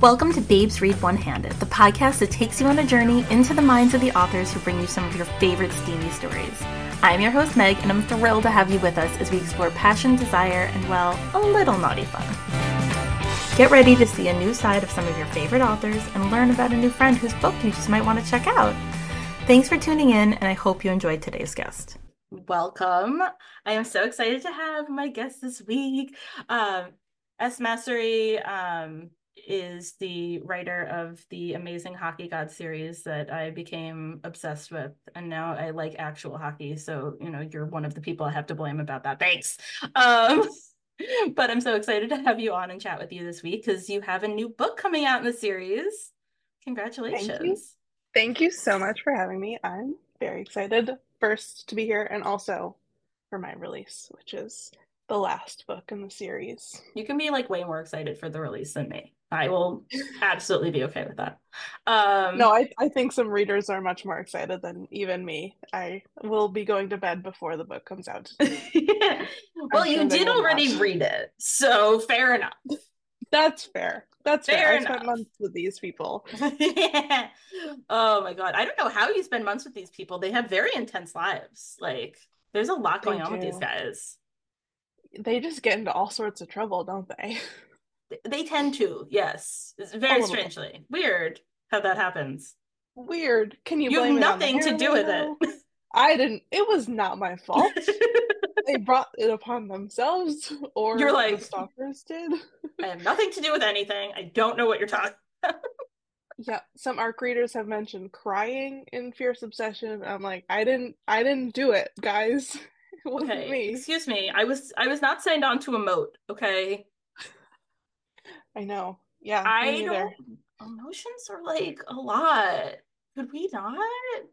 Welcome to Babes Read One Handed, the podcast that takes you on a journey into the minds of the authors who bring you some of your favorite steamy stories. I'm your host, Meg, and I'm thrilled to have you with us as we explore passion, desire, and, well, a little naughty fun. Get ready to see a new side of some of your favorite authors and learn about a new friend whose book you just might want to check out. Thanks for tuning in, and I hope you enjoyed today's guest. Welcome. I am so excited to have my guest this week. Um, S. Massery um, is the writer of the amazing Hockey God series that I became obsessed with. And now I like actual hockey. So, you know, you're one of the people I have to blame about that. Thanks. Um, but I'm so excited to have you on and chat with you this week because you have a new book coming out in the series. Congratulations. Thank you. Thank you so much for having me. I'm very excited first to be here and also for my release, which is the last book in the series. You can be like way more excited for the release than me. I will absolutely be okay with that. Um, no, I, I think some readers are much more excited than even me. I will be going to bed before the book comes out. yeah. Well, you did already not. read it, so fair enough. That's fair. That's fair. fair. I spent months with these people. yeah. Oh my god, I don't know how you spend months with these people. They have very intense lives. Like, there's a lot going on with these guys. They just get into all sorts of trouble, don't they? They tend to, yes. It's very strangely bit. weird how that happens. Weird. Can you? You have nothing to do with it. I didn't. It was not my fault. they brought it upon themselves, or you're like the stalkers did. I have nothing to do with anything. I don't know what you're talking. yeah, some arc readers have mentioned crying in Fierce Obsession. I'm like, I didn't. I didn't do it, guys. It okay, me. Excuse me. I was. I was not signed on to emote. Okay. I know. Yeah. I don't. Emotions are like a lot. Could we not?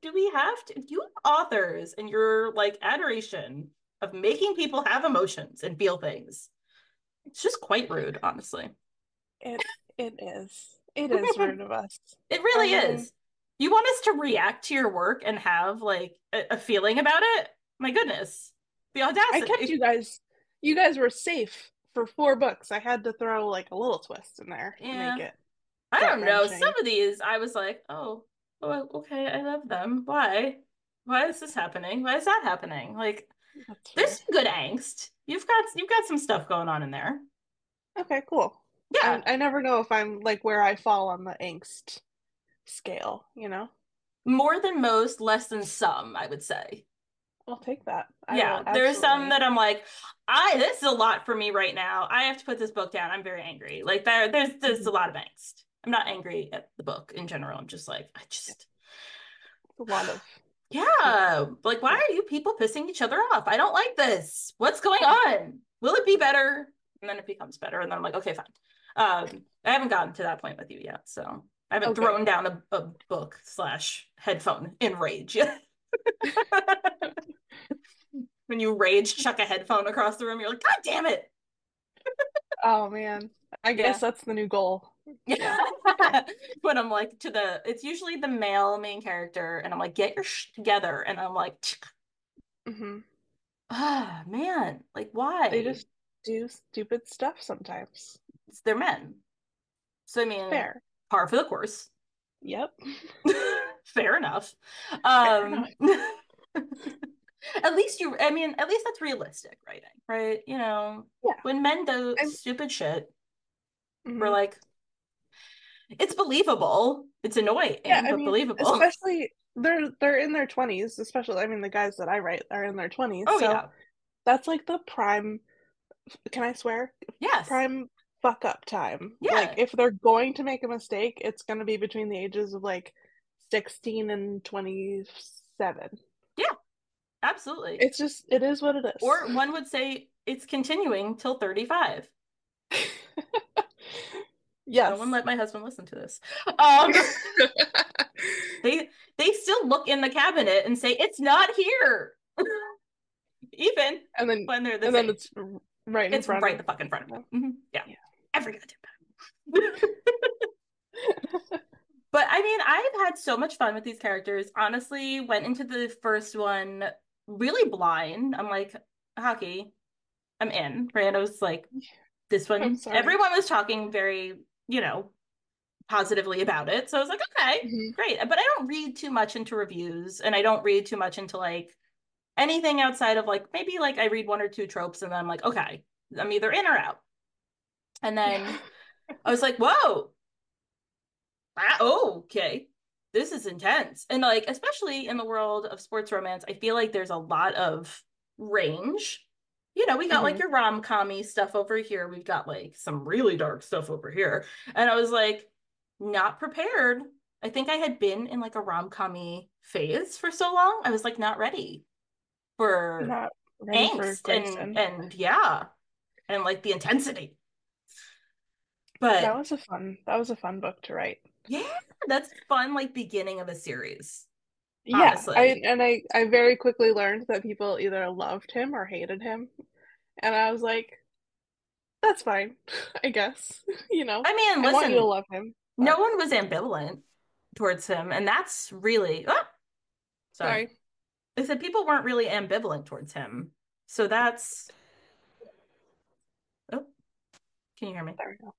Do we have to? You authors and your like adoration of making people have emotions and feel things. It's just quite rude, honestly. It it is. It is rude of us. It really um, is. You want us to react to your work and have like a, a feeling about it? My goodness. The audacity. I kept you guys you guys were safe for four books, I had to throw like a little twist in there yeah. to make it. I don't know. Some of these, I was like, oh, oh, okay, I love them. Why? Why is this happening? Why is that happening? Like, That's there's some good angst. You've got you've got some stuff going on in there. Okay, cool. Yeah, I, I never know if I'm like where I fall on the angst scale. You know, more than most, less than some. I would say. I'll take that. I yeah, there's some that I'm like, I this is a lot for me right now. I have to put this book down. I'm very angry. Like there, there's there's a lot of angst. I'm not angry at the book in general. I'm just like, I just a lot of yeah. Like, why are you people pissing each other off? I don't like this. What's going on? Will it be better? And then it becomes better, and then I'm like, okay, fine. Um, I haven't gotten to that point with you yet, so I haven't okay. thrown down a, a book slash headphone in rage yet. when you rage chuck a headphone across the room, you're like, God damn it. oh man. I guess yeah. that's the new goal. Yeah. when I'm like to the it's usually the male main character, and I'm like, get your sh together. And I'm like, mm-hmm. ah man, like why? They just do stupid stuff sometimes. They're men. So I mean fair. Par for the course. Yep. fair enough. Um at least you i mean at least that's realistic writing right? You know yeah. when men do I'm... stupid shit mm-hmm. we're like it's believable. It's annoying yeah, but I mean, believable. especially they're they're in their 20s especially i mean the guys that i write are in their 20s oh so yeah. that's like the prime can i swear? Yes. Prime fuck up time. Yeah. like if they're going to make a mistake it's going to be between the ages of like 16 and 27 yeah Absolutely. It's just it is what it is. Or one would say it's continuing till 35. yes. No one let my husband listen to this. Um they they still look in the cabinet and say it's not here. Even and then when they're the and same. then it's right in it's front right of the fucking front of them. Mm-hmm. Yeah. yeah. Every goddamn time. But I mean, I've had so much fun with these characters. Honestly, went into the first one really blind. I'm like, hockey, I'm in. Rando's like, this one. Everyone was talking very, you know, positively about it. So I was like, okay, Mhm. great. But I don't read too much into reviews and I don't read too much into like anything outside of like maybe like I read one or two tropes and then I'm like, okay, I'm either in or out. And then I was like, whoa. Ah, oh, okay. This is intense. And like, especially in the world of sports romance, I feel like there's a lot of range. You know, we got like Mhm. your rom commy stuff over here. We've got like some really dark stuff over here. And I was like, not prepared. I think I had been in like a rom commy phase for so long. I was like, not ready for Not ready angst Greyson. and and yeah, and like the intensity. But That was a fun. That was a fun book to write. Yeah, that's fun. Like beginning of a series. Yeah, I and I I very quickly learned that people either loved him or hated him, and I was like, that's fine, I guess. You know, I mean, I want you to love him. no one was ambivalent towards him, and that's really. Oh, sorry. Sorry. I said people weren't really ambivalent towards him, so that's. Oh, can you hear me? There we go.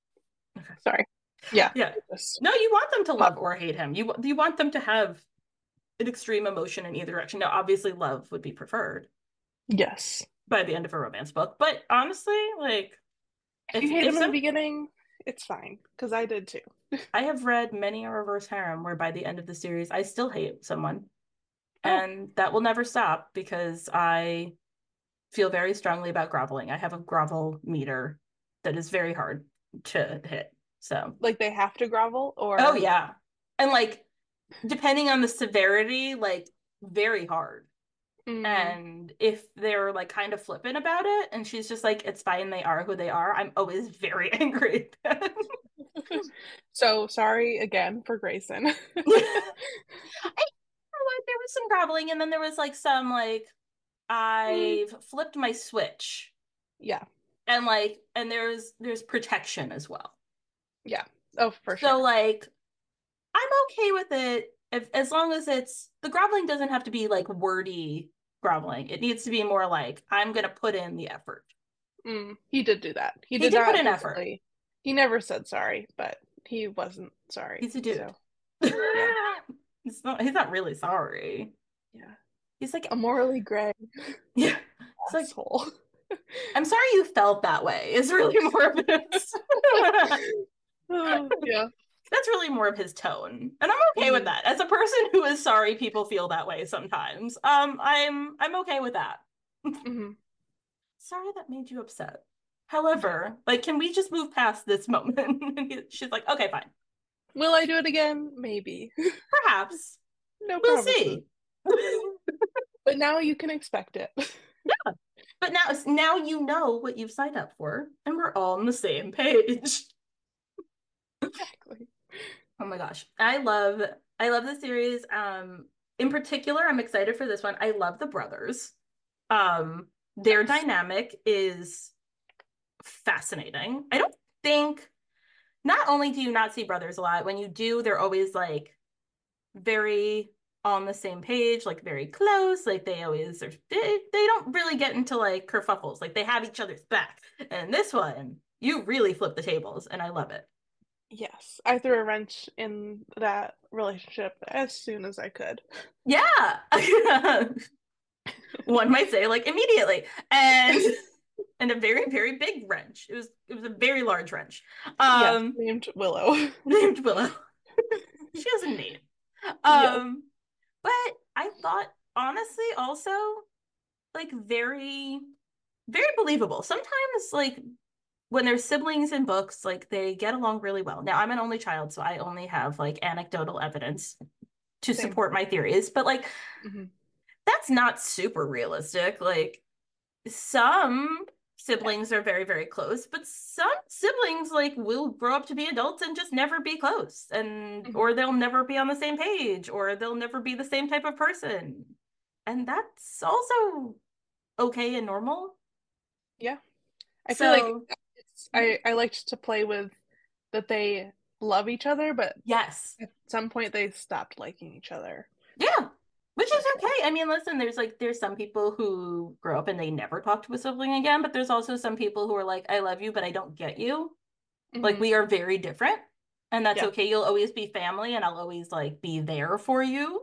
Okay. Sorry. Yeah. Yeah. No, you want them to love or hate him. You you want them to have an extreme emotion in either direction. Now, obviously, love would be preferred Yes. by the end of a romance book, but honestly, like, If you hate if him in the beginning, it's fine because I did too. I have read many a reverse harem where by the end of the series, I still hate someone, Oh. and that will never stop because I feel very strongly about groveling. I have a grovel meter that is very hard to hit. So, Like they have to grovel, or oh yeah, and like depending on the severity, like very hard. Mm. And if they're like kind of flippant about it, and she's just like, it's fine, they are who they are, I'm always very angry. So sorry again for Greyson. I, you know what? There was some groveling, and then there was like some like, I've flipped my switch, yeah. and like, and there's there's protection as well. Oh, for So sure. So like, I'm okay with it if as long as it's the groveling doesn't have to be like wordy groveling. It needs to be more like I'm gonna put in the effort. Mm, he did do that. He, He did, did put in effort. He never said sorry, but he wasn't sorry. He's a dude. so, he's not. He's not really sorry. yeah. He's like, A morally gray yeah. It's like, asshole. I'm sorry you felt that way. Is really more of. Oh, yeah. That's really more of his tone, and I'm okay with Mhm. that. As a person who is sorry people feel that way sometimes, um, I'm I'm okay with that. Mhm. Sorry that made you upset. However, like, can we just move past this moment? She's like, okay, fine, Will I do it again? Maybe. perhaps No we'll promises. see. But now you can expect it. Yeah. But now, now you know what you've signed up for, and we're all on the same page. Exactly. Oh my gosh. I love I love the series. Um in particular, I'm excited for this one. I love the brothers. Um their Yes. dynamic is fascinating. I don't think not only do you not see brothers a lot, when you do, they're always like very on the same page, like very close. Like they always are they, they don't really get into like kerfuffles. Like they have each other's back. And this one, you really flip the tables, and I love it. Yes. I threw a wrench in that relationship as soon as I could. Yeah. One might say like immediately. And and a very, very big wrench. It was it was a very large wrench. yes, Um named Willow. named Willow. she has a name. Yes. Um but I thought honestly also like very very believable. Sometimes like when there's siblings in books, like they get along really well. Now I'm an only child, so I only have like anecdotal evidence to Same. support my theories, but like Mhm. that's not super realistic. Like some siblings are very, very close, but some siblings like will grow up to be adults and just never be close and Mhm. or they'll never be on the same page or they'll never be the same type of person. And that's also okay and normal. Yeah. I feel like I, I liked to play with that they love each other, but yes. at some point they stopped liking each other. Yeah. Which is Okay. I mean, listen, there's like there's some people who grow up and they never talk to a sibling again, but there's also some people who are like, I love you, but I don't get you. Like Mhm. we are very different. and that's Yeah. okay. You'll always be family and I'll always like be there for you,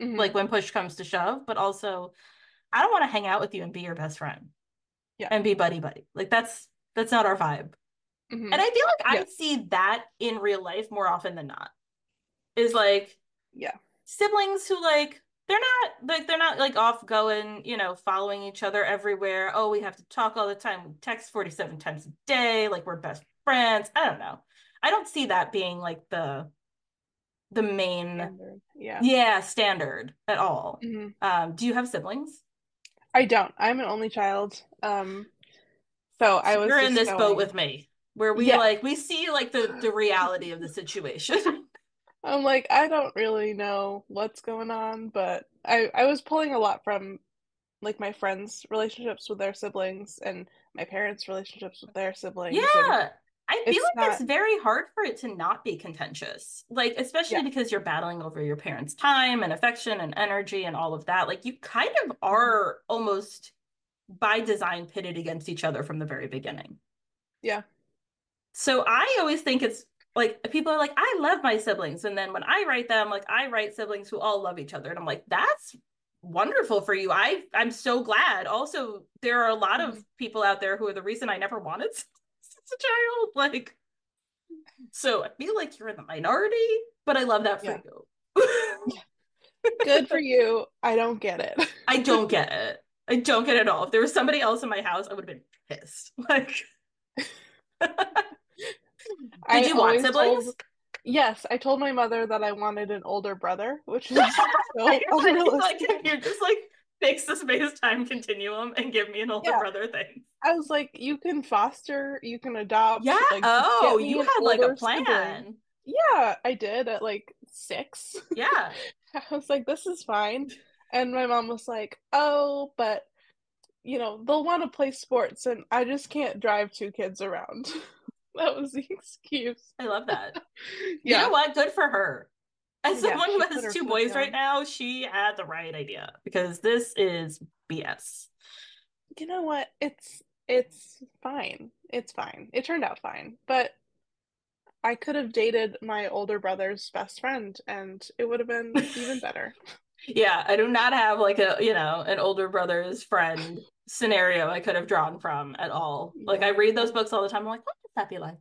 Mhm. like when push comes to shove, but also I don't want to hang out with you and be your best friend. Yeah. And be buddy buddy. Like that's that's not our vibe. Mhm. And I feel like I see that in real life more often than not. Is like Yeah. siblings who like they're not like they're not like off going, you know, following each other everywhere. Oh, we have to talk all the time. We text 47 times a day, like we're best friends. I don't know. I don't see that being like the the main Standard. Yeah. yeah, standard at all. Mhm. Um, do you have siblings? I don't. I'm an only child. Um, so I was you're in this boat with me where we Yeah. like we see like the the reality of the situation. I'm like, I don't really know what's going on, but I I was pulling a lot from like my friends' relationships with their siblings and my parents' relationships with their siblings. Yeah. I feel it's like it's very hard for it to not be contentious. Like, especially Yeah. because you're battling over your parents' time and affection and energy and all of that. Like, you kind Mm-hmm. of are almost by design pitted against each other from the very beginning. Yeah. So I always think it's like people are like, I love my siblings. And then when I write them, like I write siblings who all love each other. And I'm like, that's wonderful for you. I I'm so glad. Also, there are a lot of mm-hmm. people out there who are the reason I never wanted since a child. Like so I feel like you're in the minority, but I love that for Yeah. you. good for you. I don't get it. I don't get it. I don't get it at all. If there was somebody else in my house, I would have been pissed. Like I Did you want siblings? told- yes, I told my mother that I wanted an older brother, which is so I like, if you just like fix the space time continuum and give me an older Yeah. brother thing. I was like, you can foster, you can adopt. Yeah. like, oh, you had like a older sibling. plan. Yeah, I did at like six. Yeah. I was like, this is fine. And my mom was like, oh, but you know, they'll want to play sports and I just can't drive two kids around. that was the excuse. I love that. You know what? Good for her. As Yeah, someone who has two boys down. right now, she had the right idea because this is BS. You know what? It's it's fine. It's fine. It turned out fine. But I could have dated my older brother's best friend and it would have been even better. Yeah, I do not have like a, you know, an older brother's friend scenario I could have drawn from at all. Like I read those books all the time. I'm like, what would that be like?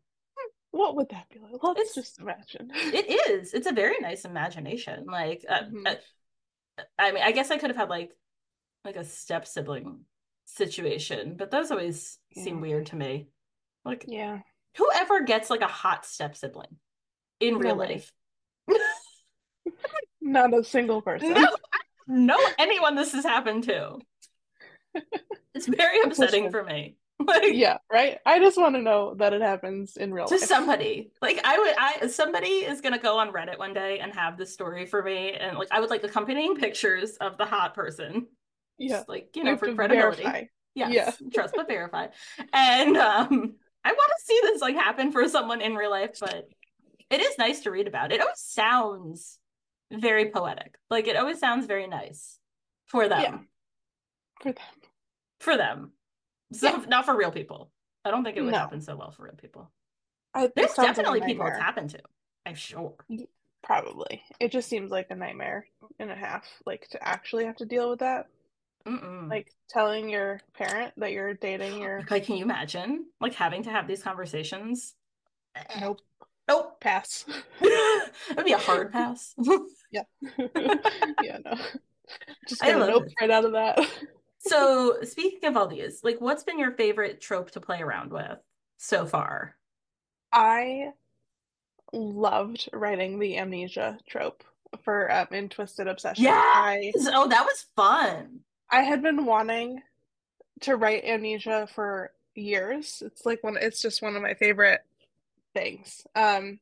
What would that be like? Let's It's- just imagine. It is. It's a very nice imagination. Like, uh, Mhm. uh, I mean, I guess I could have had like, like a step sibling situation, but those always seem weird to me. Like, Yeah. whoever gets like a hot step sibling in real Nobody. life? Not a single person. No, no, anyone this has happened to. It's very upsetting for me. Like, Yeah, right? I just want to know that it happens in real life. to life. somebody like i would i somebody is gonna go on reddit one day and have this story for me and like i would like accompanying pictures of the hot person Yeah. just like you know for credibility verify. yes Yeah. trust but verify and um i want to see this like happen for someone in real life but it is nice to read about it always sounds very poetic like it always sounds very nice for them Yeah. For them. for them so Yeah. not for real people i don't think it would No. happen so well for real people I, there's sounds like definitely people it's happened to i'm sure Probably. It just seems like a nightmare and a half, like to actually have to deal with that. Mm-mm. Like telling your parent that you're dating your Like, can you imagine like having to have these conversations? nope Nope. pass. It'd be a hard pass. yeah, yeah, no. Just get a nope it. right out of that. so, speaking of all these, like, what's been your favorite trope to play around with so far? I loved writing the amnesia trope for um, in Twisted Obsession. I Oh, that was fun. I had been wanting to write amnesia for years. It's like one it's just one of my favorite things. Um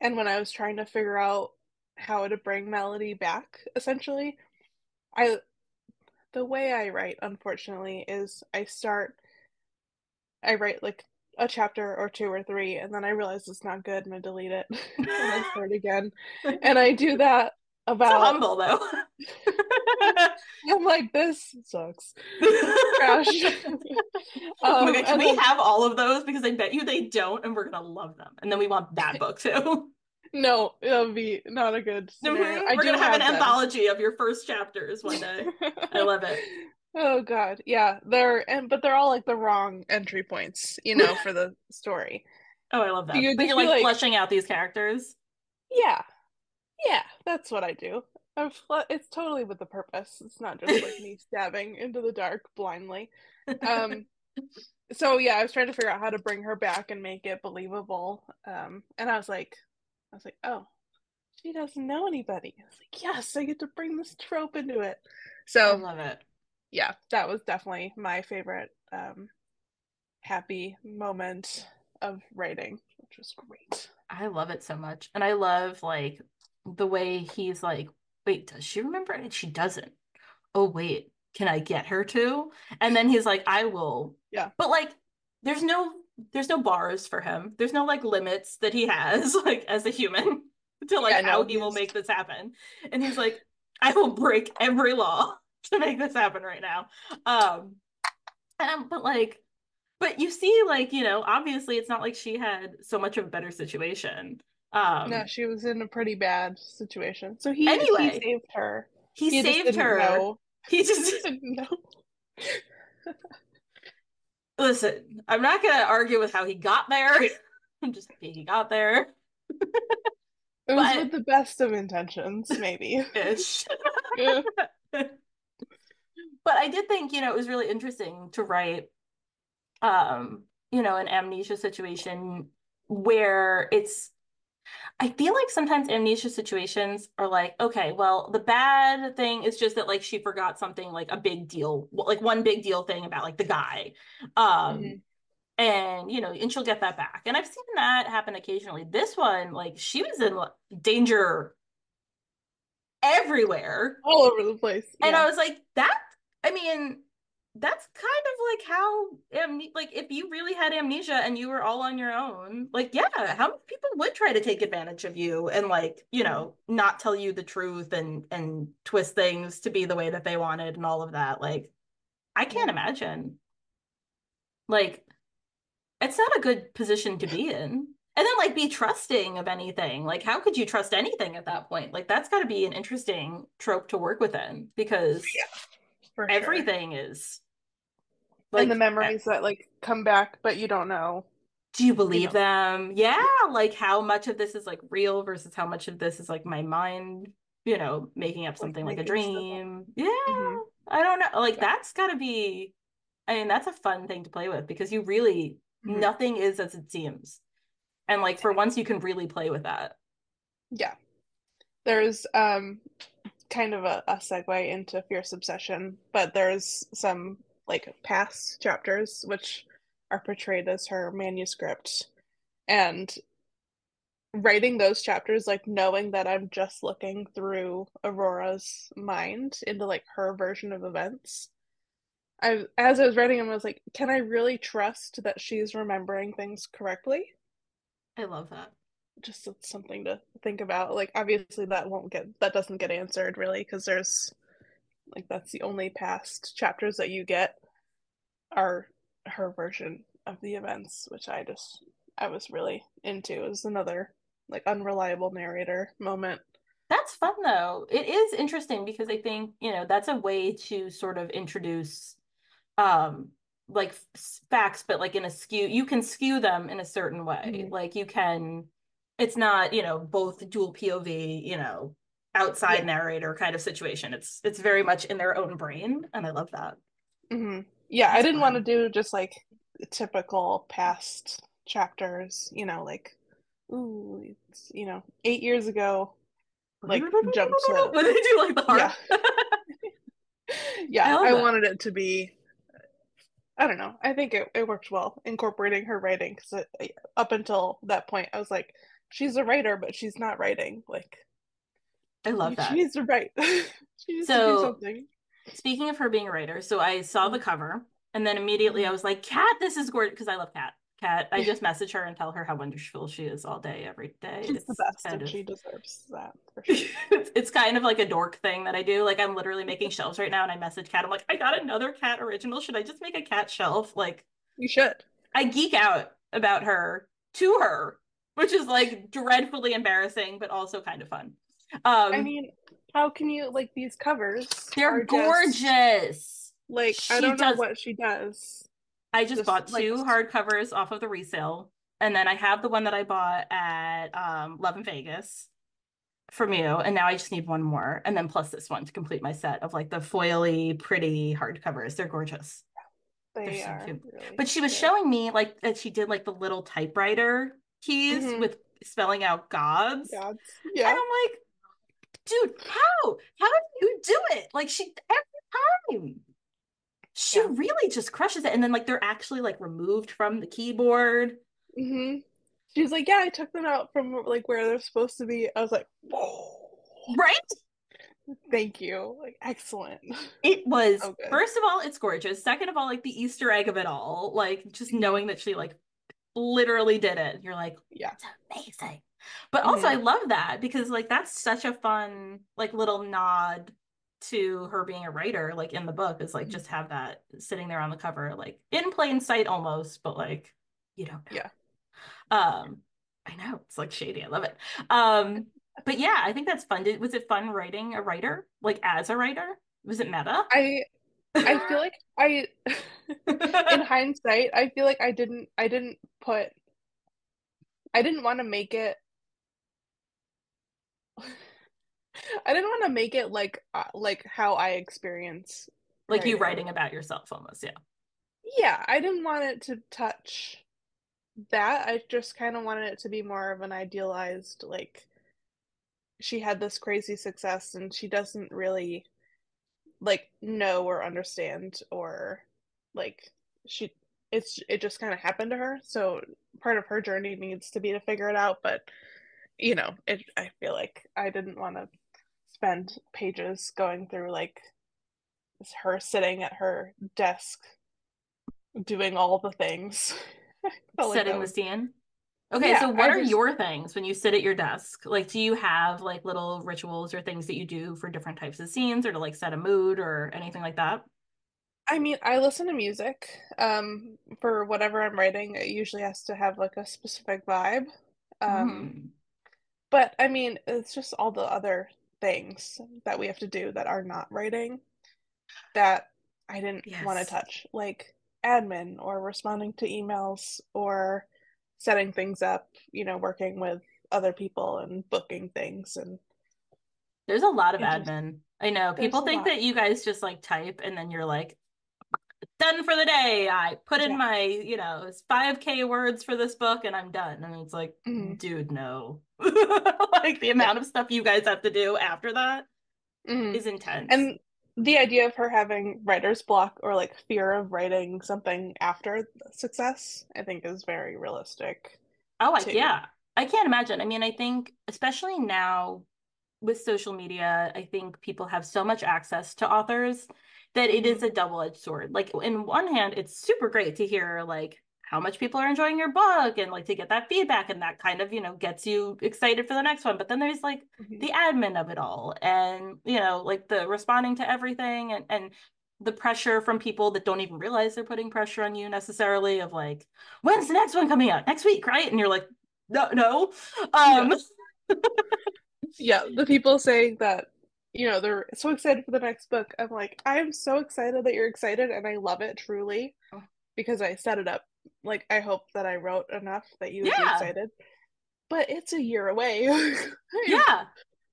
and when I was trying to figure out how to bring Melody back, essentially, I the way I write, unfortunately, is I start I write like a chapter or two or three and then I realize it's not good and I delete it and I start again. And I do that about so humble though. I'm like, this sucks. Crash. oh my um, god, can we then... have all of those? Because I bet you they don't, and we're gonna love them. And then we want that book too. No, it'll be not a good scenario. We're gonna have, have an anthology of your first chapters one day. I love it. Oh god, yeah, they're and but they're all like the wrong entry points, you know, for the story. Oh, I love that. You, but you're like, like fleshing out these characters. Yeah, yeah, that's what I do. Fl- it's totally with the purpose. It's not just like me stabbing into the dark blindly. Um, so yeah, I was trying to figure out how to bring her back and make it believable. Um, and I was like, I was like, oh, she doesn't know anybody. I was like, yes, I get to bring this trope into it. So I love it. Yeah, that was definitely my favorite um, happy moment of writing, which was great. I love it so much. And I love like the way he's like, wait, does she remember? And she doesn't. Oh, wait, can I get her to? And then he's like, I will. Yeah. But like, there's no there's no bars for him. There's no like limits that he has, like as a human, to like yeah, how no, he will make this happen. And he's like, I will break every law to make this happen right now. Um, and but like but you see, like, you know, obviously it's not like she had so much of a better situation. Um No, she was in a pretty bad situation. So he, anyway, he saved her. He, he saved her. Know. He just didn't know. Listen, I'm not gonna argue with how he got there. I'm just happy he got there. It was but... with the best of intentions, maybe. Ish. but I did think, you know, it was really interesting to write um, you know, an amnesia situation where it's I feel like sometimes amnesia situations are like, okay, well, the bad thing is just that like she forgot something like a big deal, like one big deal thing about like the guy. Um mm-hmm. and you know, and she'll get that back. And I've seen that happen occasionally. This one, like she was in danger everywhere. All over the place. Yeah. And I was like, that I mean, that's kind of like how like if you really had amnesia and you were all on your own like yeah how many people would try to take advantage of you and like you know not tell you the truth and and twist things to be the way that they wanted and all of that? Like i can't imagine. Like it's not a good position to be in. And then like be trusting of anything. Like how could you trust anything at that point? Like that's got to be an interesting trope to work within because yeah for everything sure. is like and the memories that like come back but you don't know do you believe you know. them yeah like how much of this is like real versus how much of this is like my mind you know making up something like, like a dream yeah mm-hmm. i don't know like yeah. that's got to be i mean that's a fun thing to play with because you really mm-hmm. nothing is as it seems and like for once you can really play with that yeah there's um kind of a, a segue into Fierce Obsession, but there's some like past chapters which are portrayed as her manuscript. And writing those chapters, like knowing that I'm just looking through Aurora's mind into like her version of events. I as I was writing them, I was like, can I really trust that she's remembering things correctly? I love that just something to think about. Like obviously that won't get that doesn't get answered really because there's like that's the only past chapters that you get are her version of the events, which I just I was really into. It was another like unreliable narrator moment. That's fun though. It is interesting because I think, you know, that's a way to sort of introduce um like facts but like in a skew you can skew them in a certain way. Mm-hmm. Like you can it's not you know both dual pov you know outside yeah. narrator kind of situation it's it's very much in their own brain and i love that mm-hmm. yeah That's i didn't fun. want to do just like typical past chapters you know like ooh it's you know eight years ago like jump to what did they do like the heart yeah, yeah i, I wanted it to be I don't know. I think it, it worked well incorporating her writing because up until that point, I was like, she's a writer, but she's not writing. Like, I love that. She needs to write. she needs so, to do something. Speaking of her being a writer, so I saw the mm-hmm. cover and then immediately I mm-hmm. was like, Cat, this is gorgeous because I love Cat. Cat. I just message her and tell her how wonderful she is all day, every day. She's it's the best, and of she deserves that sure. it's, it's kind of like a dork thing that I do. Like I'm literally making shelves right now and I message Cat. I'm like, I got another cat original. Should I just make a cat shelf? Like You should. I geek out about her to her, which is like dreadfully embarrassing, but also kind of fun. Um I mean, how can you like these covers? they're are just, gorgeous. like I She don't know does- what she does. I just, Just, bought like- two hardcovers off of the resale, and then I have the one that I bought at um, Love in Vegas from you, and now I just need one more, and then plus this one to complete my set of like the foily, pretty hardcovers. They're gorgeous. They They're so are. cute. really But she was good. showing me like that she did like the little typewriter keys Mhm. with spelling out gods, gods. and Yeah. I'm like, dude, how? How did you do it? Like she every time. She Yeah. really just crushes it. And then like they're actually like removed from the keyboard. Mm-hmm. She's like, yeah, I took them out from like where they're supposed to be. I was like, whoa, Right? thank you. Like, excellent. It was So first of all, it's gorgeous. Second of all, like the Easter egg of it all. Like just knowing that she like literally did it. You're like, Yeah. it's amazing. But also Mhm. I love that because like that's such a fun like little nod to her being a writer like in the book is like just have that sitting there on the cover like in plain sight almost but like you don't know. Yeah. um I know it's like shady I love it um but yeah I think that's fun Did, was it fun writing a writer like as a writer was it meta I I feel like I in hindsight, I feel like I didn't I didn't put I didn't want to make it I didn't want to make it like uh, like how I experience like you writing about yourself almost yeah Yeah, I didn't want it to touch that. I just kind of wanted it to be more of an idealized like she had this crazy success and she doesn't really like know or understand or like she it's it just kind of happened to her. So part of her journey needs to be to figure it out, but you know, it I feel like I didn't want to spend pages going through like her sitting at her desk doing all the things. Felt like setting the scene okay Yeah, so what I are just- your things when you sit at your desk like do you have like little rituals or things that you do for different types of scenes or to like set a mood or anything like that I mean, I listen to music. Um, for whatever I'm writing, it usually has to have like a specific vibe. Um, Mm. but I mean, it's just all the other things that we have to do that are not writing that I didn't want to touch, like admin or responding to emails or setting things up, you know, working with other people and booking things and there's a lot of admin i know people think lot. that you guys just like type and then you're like done for the day i put in Yeah. my you know it's 5k words for this book and i'm done and it's like Mhm. dude no like the amount of stuff you guys have to do after that Mhm. is intense And the idea of her having writer's block or like fear of writing something after success, I think is very realistic. Oh, I, too. yeah. I can't imagine. I mean, I think especially now with social media, I think people have so much access to authors that it is a double-edged sword. Like in one hand, it's super great to hear like how much people are enjoying your book and like to get that feedback and that kind of, you know, gets you excited for the next one. But then there's like Mhm. the admin of it all and, you know, like the responding to everything and and the pressure from people that don't even realize they're putting pressure on you necessarily of like, when's the next one coming out? Next week, right? And you're like, no, no. Um, Yeah, the people saying that, you know, they're so excited for the next book. I'm like, I am so excited that you're excited and I love it truly Oh. because I set it up. Like, I hope that I wrote enough that you would be Yeah. excited. But it's a year away. yeah,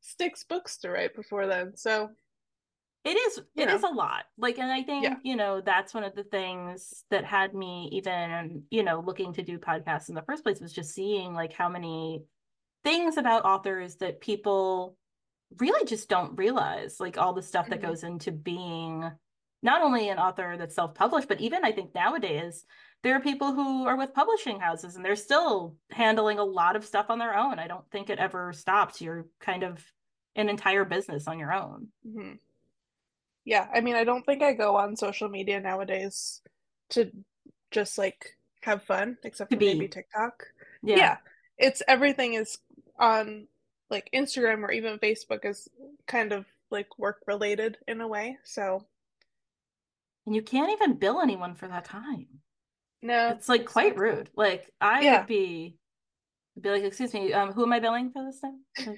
Six books to write before then. So, it is. You It is know. a lot. Like, and I think Yeah. you know that's one of the things that had me even you know looking to do podcasts in the first place was just seeing like how many things about authors that people really just don't realize, like all the stuff that Mhm. goes into being not only an author that's self-published, but even I think nowadays there are people who are with publishing houses and they're still handling a lot of stuff on their own. I don't think it ever stops. You're kind of an entire business on your own. mhm. yeah, I mean, I don't think I go on social media nowadays to just like have fun, except To for be. maybe TikTok. Yeah. yeah it's everything is on like instagram or even facebook is kind of like work related in a way so And you can't even bill anyone for that time. no It's like quite rude. Like I Yeah. would be be like, excuse me, um, who am I billing for this time?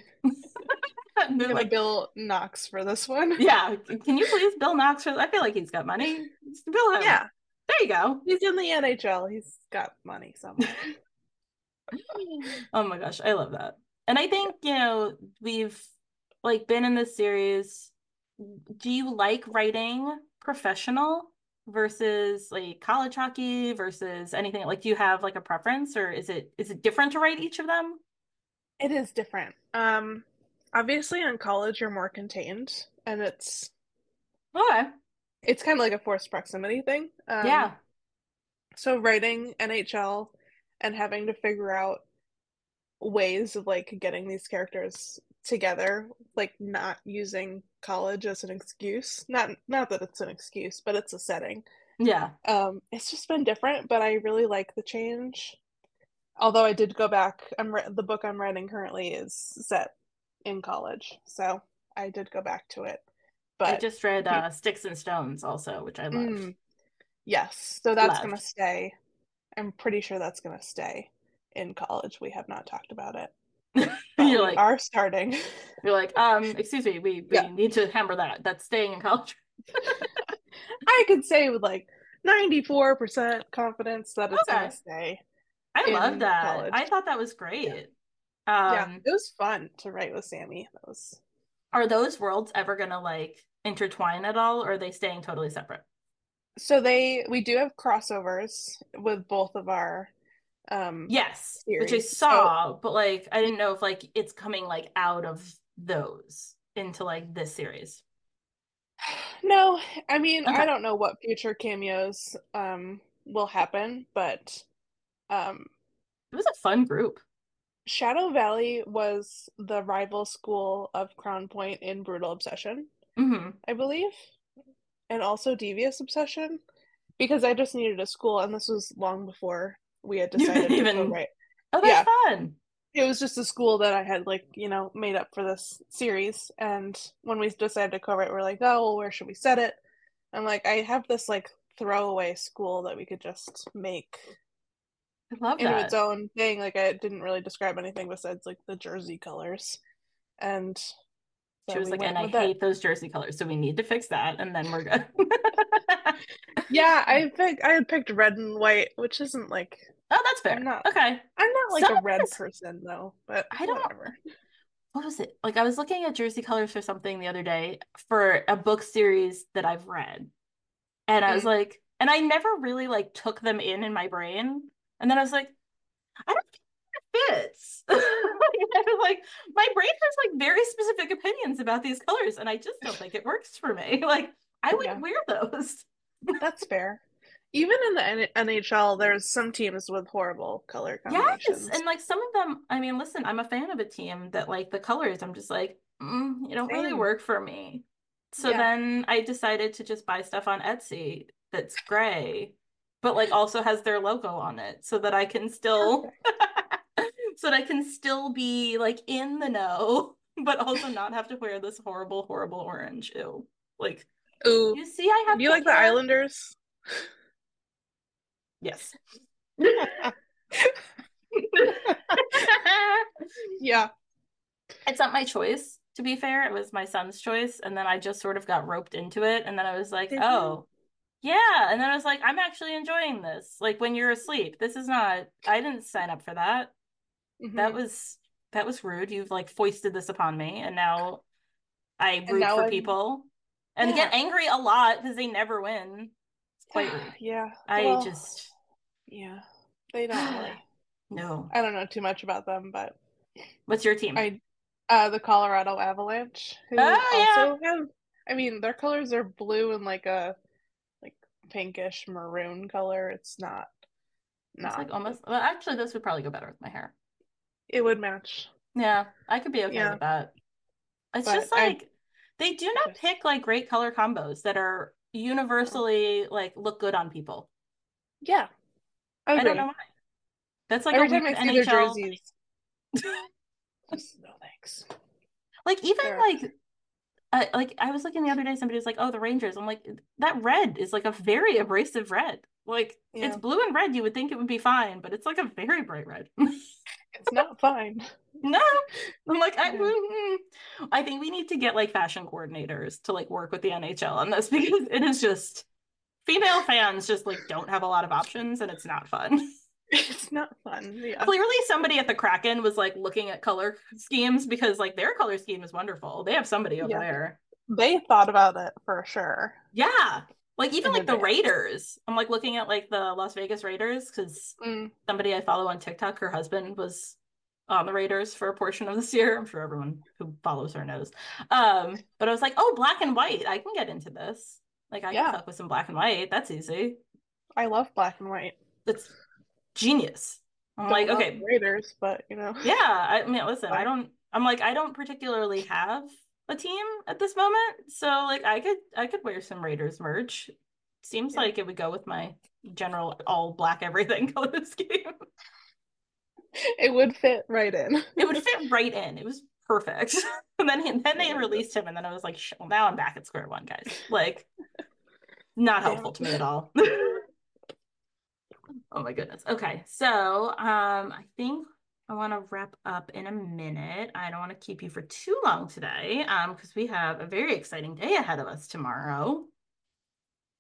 Like, they're like, bill knox for this one yeah, can you please bill Knox for I feel like he's got money. Just bill him. yeah There you go. he's in the nhl he's got money somewhere Oh my gosh, I love that. And I think, you know, we've like been in this series. Do you like writing professional versus like college hockey versus anything? Like, do you have like a preference or is it is it different to write each of them? it is different um obviously in college you're more contained and it's Okay. it's kind of like a forced proximity thing um Yeah. So writing NHL and having to figure out ways of like getting these characters together, like not using college as an excuse. Not not that it's an excuse, but it's a setting. Yeah. Um, it's just been different, but I really like the change. Although I did go back, I'm re- the book I'm writing currently is set in college, so I did go back to it. I just read uh Sticks and Stones also, which I love. Mm, yes, so that's gonna stay. I'm pretty sure that's gonna stay in college. We have not talked about it. You're like are starting. you're like, um, excuse me, we we Yeah. need to hammer that. That's staying in college. I could say with like 94% confidence that it's Okay. gonna stay. I love that. college. I thought that was great. yeah, Um, it was fun to write with Sammy. That was are those worlds ever gonna like intertwine at all, or are they staying totally separate? so they we do have crossovers with both of our um Yes, which I Series. saw, but like I didn't know if like it's coming like out of those into like this series. No, I mean, Okay. I don't know what future cameos um will happen, but um It was a fun group. Shadow Valley was the rival school of Crown Point in Brutal Obsession, hmm I believe, and also Devious Obsession, because I just needed a school, and this was long before we had decided to even- co-write. Oh, that's fun. It was just a school that I had like, you know, made up for this series, and when we decided to co-write, we're like, oh, well, where should we set it? I'm like, I have this like throwaway school that we could just make I love into that. its own thing. Like I didn't really describe anything besides like the jersey colors, and so She was like, and I with that. hate those jersey colors, so we need to fix that, and then we're good. Yeah, I picked I had picked red and white, which isn't like Oh, that's fair. I'm not- Okay. I'm not like Some a red person though, but I don't- whatever. What was it? Like I was looking at jersey colors for something the other day for a book series that I've read. And I was Mm. like, and I never really like took them in in my brain. And then I was like, I don't think it fits. I was like, my brain has like very specific opinions about these colors, and I just don't think it works for me. Like, I would Yeah. wear those. That's fair. Even in the N- NHL, there's some teams with horrible color combinations. Yes, and like some of them, I mean, listen, I'm a fan of a team that like the colors, I'm just like, mm, you don't really work for me. So Yeah. then I decided to just buy stuff on Etsy that's gray, but like also has their logo on it so that I can still so that I can still be like in the know, but also not have to wear this horrible, horrible orange. Ew. Like, Ooh, you see, I have do you like the? Islanders? Yes. yeah. It's not my choice, to be fair. It was my son's choice. And then I just sort of got roped into it. And then I was like, Did you? oh, yeah. And then I was like, I'm actually enjoying this. Like when you're asleep, this is not, I didn't sign up for that. That Mhm. was, that was rude. You've like foisted this upon me. And now I root now for I'm- people and Yeah. get angry a lot because they never win. It's quite. Yeah. I well, just, yeah. They don't really. no. I don't know too much about them, but What's your team? I uh the Colorado Avalanche who Oh, yeah. have I mean their colors are blue and like a like pinkish maroon color. It's not It's not like almost, well, actually, this would probably go better with my hair. it would match. Yeah, I could be okay Yeah. with that. It's But just like they do not pick like great color combos that are universally like look good on people. Yeah. I, I don't know why. That's like Every a time weird I see their NHL. jerseys, no thanks. Like even They're- like uh, like I was looking the other day, somebody was like, "Oh, the Rangers." I'm like, that red is like a very abrasive red. Like it's blue and red. You would think it would be fine, but it's like a very bright red. It's not fine. no, I'm like, I, Yeah. mm, I think we need to get like fashion coordinators to like work with the NHL on this because it is just female fans just like don't have a lot of options and it's not fun. It's not fun. Yeah. Clearly, somebody at the Kraken was like looking at color schemes because like their color scheme is wonderful. They have somebody over Yeah. there. They thought about it for sure. Yeah. Like even like the. Raiders. I'm like looking at like the Las Vegas Raiders because Mm, somebody I follow on TikTok, her husband was on the Raiders for a portion of this year. I'm sure everyone who follows her knows. Um, but I was like, oh, black and white. I can get into this. Like I Yeah. can fuck with some black and white. That's easy. I love black and white. That's genius. I'm Don't like, okay, Raiders, but you know. Yeah, I mean, listen, I don't. I'm like, I don't particularly have a team at this moment, so like, I could, I could wear some Raiders merch. Seems Yeah. like it would go with my general all black everything color scheme. It would fit right in. It would fit right in. It was perfect. And then, he, then they released him, and then I was like, well, now I'm back at square one, guys. Like, not helpful to me at all. Oh my goodness. Okay, so um, I think I want to wrap up in a minute. I don't want to keep you for too long today, um, because we have a very exciting day ahead of us tomorrow.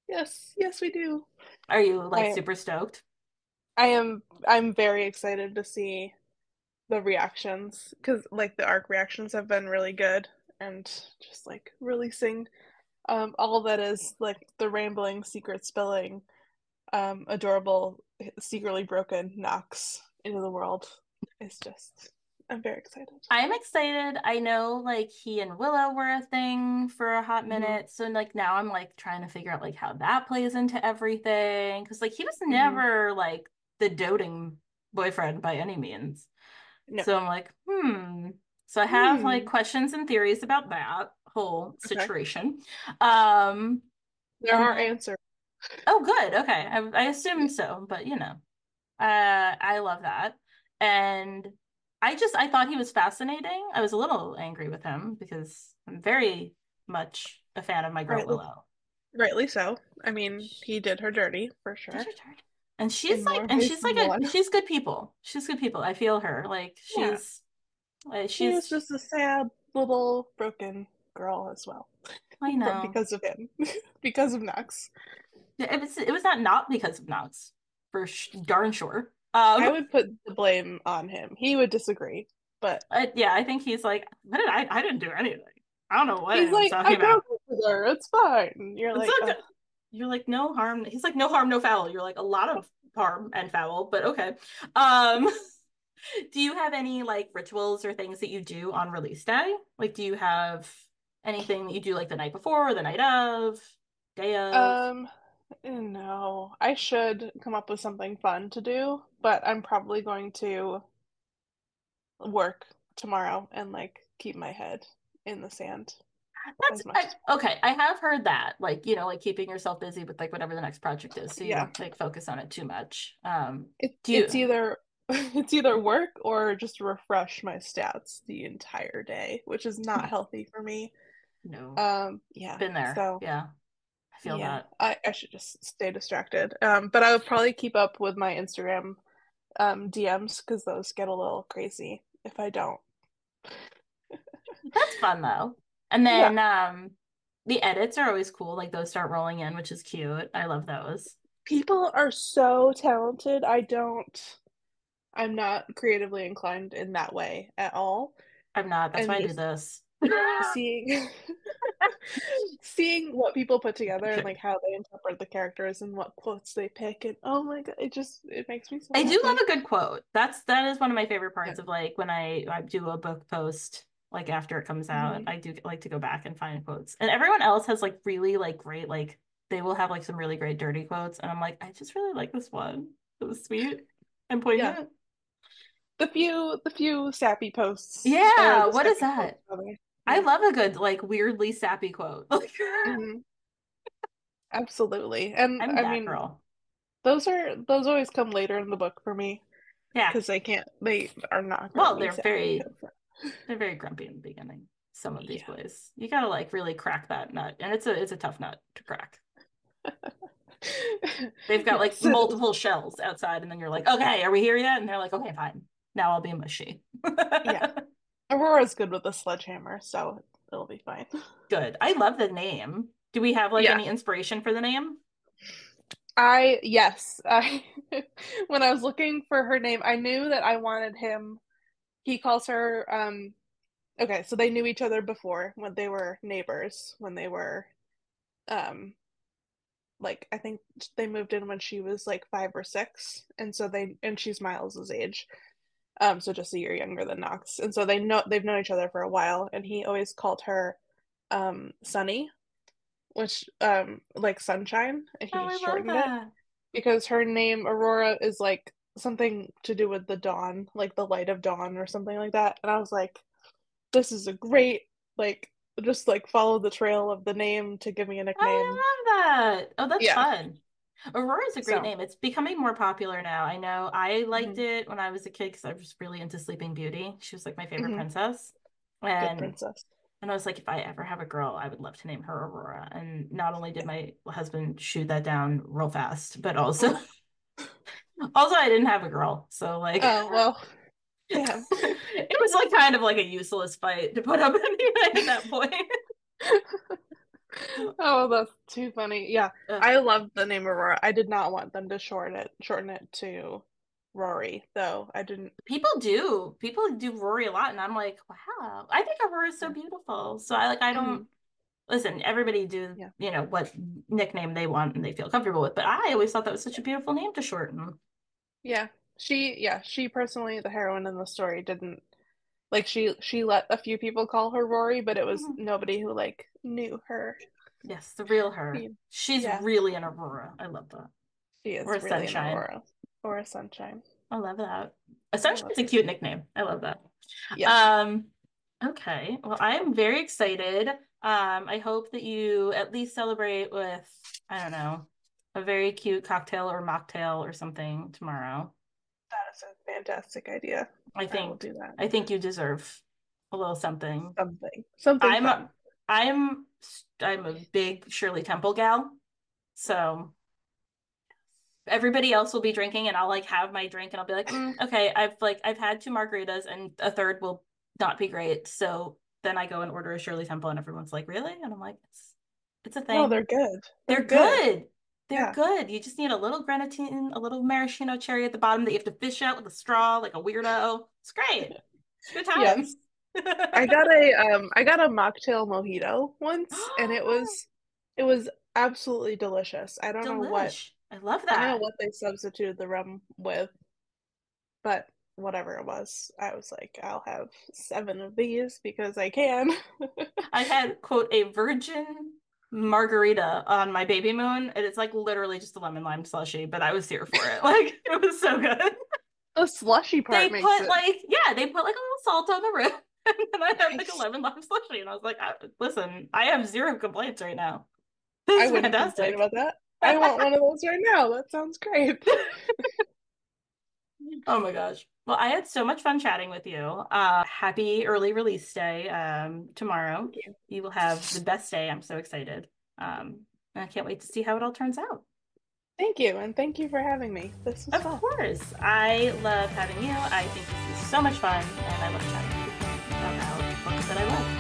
Yes, yes, we do. Are you like super stoked? I am. I'm very excited to see the reactions because, like, the arc reactions have been really good, and just like releasing um all that is like the rambling, secret spilling, um, adorable, secretly broken Knox into the world is just. I'm very excited. I'm excited. I know like he and Willow were a thing for a hot Mhm. minute. So like now I'm like trying to figure out like how that plays into everything. Cause like he was Mhm. never like the doting boyfriend by any means. No. So I'm like, hmm. So I have like Hmm. questions and theories about that whole Okay. situation. Um, There are then- answers. oh, good. Okay. I, I assumed so, but you know, uh, I love that. And I just, I thought he was fascinating. I was a little angry with him because I'm very much a fan of my girl Right, look- Willow. Rightly so. I mean, he did her dirty for sure. Turn? And she's In like, and she's like, a, she's good people. She's good people. I feel her. Like Yeah. she's, uh, She she's, just a sad little broken girl as well. I know. because of him, because of Knox. It was it was not not because of Knox, for sh darn sure. Um, I would put the blame on him. He would disagree, but yeah, I think he's like, what did I? I didn't do anything. I don't know what he's like, I about. her. It's fine. You're It's like, good. You're like no harm. He's like no harm, no foul. You're like a lot of harm and foul, but okay. Um, do you have any like rituals or things that you do on release day? Like, do you have anything that you do like the night before, or the night of, day of? um, no, I should come up with something fun to do, but I'm probably going to work tomorrow and like keep my head in the sand. That's as much as I, okay. I have heard that, like you know, like keeping yourself busy with like whatever the next project is, so you Yeah. don't like focus on it too much. Um, It, Do you- it's either it's either work or just refresh my stats the entire day, which is not healthy for me. no, Um, yeah, been there. So yeah, I feel yeah, that. I, I should just stay distracted. Um, but I would probably keep up with my Instagram um DMs because those get a little crazy if I don't. That's fun though. And then um, the edits are always cool. Like those start rolling in, which is cute. I love those. People are so talented. I don't. I'm not creatively inclined in that way at all. I'm not. That's And why I do this. seeing seeing what people put together and like how they interpret the characters and what quotes they pick and oh my god it just it makes me so I do love a good quote. That's that is one of my favorite parts Yeah. of like when I I do a book post like after it comes out. Mhm. I do like to go back and find quotes. And everyone else has like really like great like they will have like some really great dirty quotes and I'm like I just really like this one. It was sweet and poignant. the few the few sappy posts Yeah, what is that? I love a good like weirdly sappy quote. Mhm. absolutely and I'm I mean girl. Those are those always come later in the book for me Yeah. because they can't. They are not. Well, they're very- They're very grumpy in the beginning. Some of these Yeah. boys. You gotta like really crack that nut. And it's a it's a tough nut to crack. They've got like multiple shells outside, and then you're like, okay, are we here yet? And they're like, okay, fine. Now I'll be mushy. Yeah. Aurora's good with a sledgehammer, so it'll be fine. Good. I love the name. Do we have like Yeah. any inspiration for the name? I yes, I when I was looking for her name, I knew that I wanted him. He calls her um okay, so they knew each other before when they were neighbors, when they were um like I think they moved in when she was like 5 or 6 and so they and she's Miles's age. Um so just a year younger than Knox. And so they know they've known each other for a while and he always called her um Sunny, which um like sunshine. and He Oh, shortened it because her name Aurora is like something to do with the dawn, like the light of dawn or something like that. And I was like, this is a great like just like follow the trail of the name to give me a nickname. I love that. Oh, that's Yeah. fun. Aurora's a great So- name. It's becoming more popular now. I know I liked Mhm. it when I was a kid because I was really into Sleeping Beauty. She was like my favorite Mhm. princess. Good And princess. and I was like, if I ever have a girl, I would love to name her Aurora. And not only did my husband shoot that down real fast, but also also I didn't have a girl. So like Oh well. Yeah. it was like kind of like a useless fight to put up anyway at that point. Oh, that's too funny. Yeah. Ugh. I love the name Aurora. I did not want them to shorten it shorten it to Rory, though. I didn't People do. People do Rory a lot, and I'm like, wow. I think Aurora is so beautiful. So I like I don't mm-hmm. listen, everybody do Yeah. you know what nickname they want and they feel comfortable with. But I always thought that was such a beautiful name to shorten. Yeah. She yeah, she personally the heroine in the story didn't like she she let a few people call her Rory, but it was Mhm. nobody who like knew her. Yes, the real her. Yeah. She's Yeah. really an Aurora. I love that. She is Or a really an sunshine. Aurora. Or a sunshine. I love that. Essentially, it's a cute nickname. I love that. Yes. Um, okay. Well, I am very excited. Um, I hope that you at least celebrate with, I don't know, a very cute cocktail or mocktail or something tomorrow. that is a fantastic idea. I I think do that. I think you deserve a little something. Something. Something I'm fun. I'm I'm a big Shirley Temple gal, so everybody else will be drinking, and I'll like have my drink, and I'll be like, "Mm, okay, I've like I've had two margaritas, and a third will not be great. So then I go and order a Shirley Temple, and everyone's like, really? And I'm like, it's it's a thing. No, they're good. They're good. They're Yeah. good. You just need a little grenadine, a little maraschino cherry at the bottom that you have to fish out with a straw like a weirdo. It's great. Good times. I got a um I got a mocktail mojito once and it was it was absolutely delicious. I don't know what I love that. I don't know what they substituted the rum with, but whatever it was, I was like, I'll have seven of these because I can. I had quote a virgin margarita on my baby moon, and it's like literally just a lemon lime slushy, but I was here for it. Like it was so good. The slushy part They makes put like yeah, they put like a little salt on the rim, and then I had like a lemon lime slushy, and I was like, I, listen, I have zero complaints right now. This I is wouldn't fantastic. about that. I want one of those right now. That sounds great. Oh my gosh. Well, I had so much fun chatting with you. Uh, happy early release day um, tomorrow. You. You will have the best day. I'm so excited. Um, and I can't wait to see how it all turns out. Thank you, and thank you for having me. This was Of fun. course. I love having you. I think this is so much fun, and I love chatting with people about books that I love.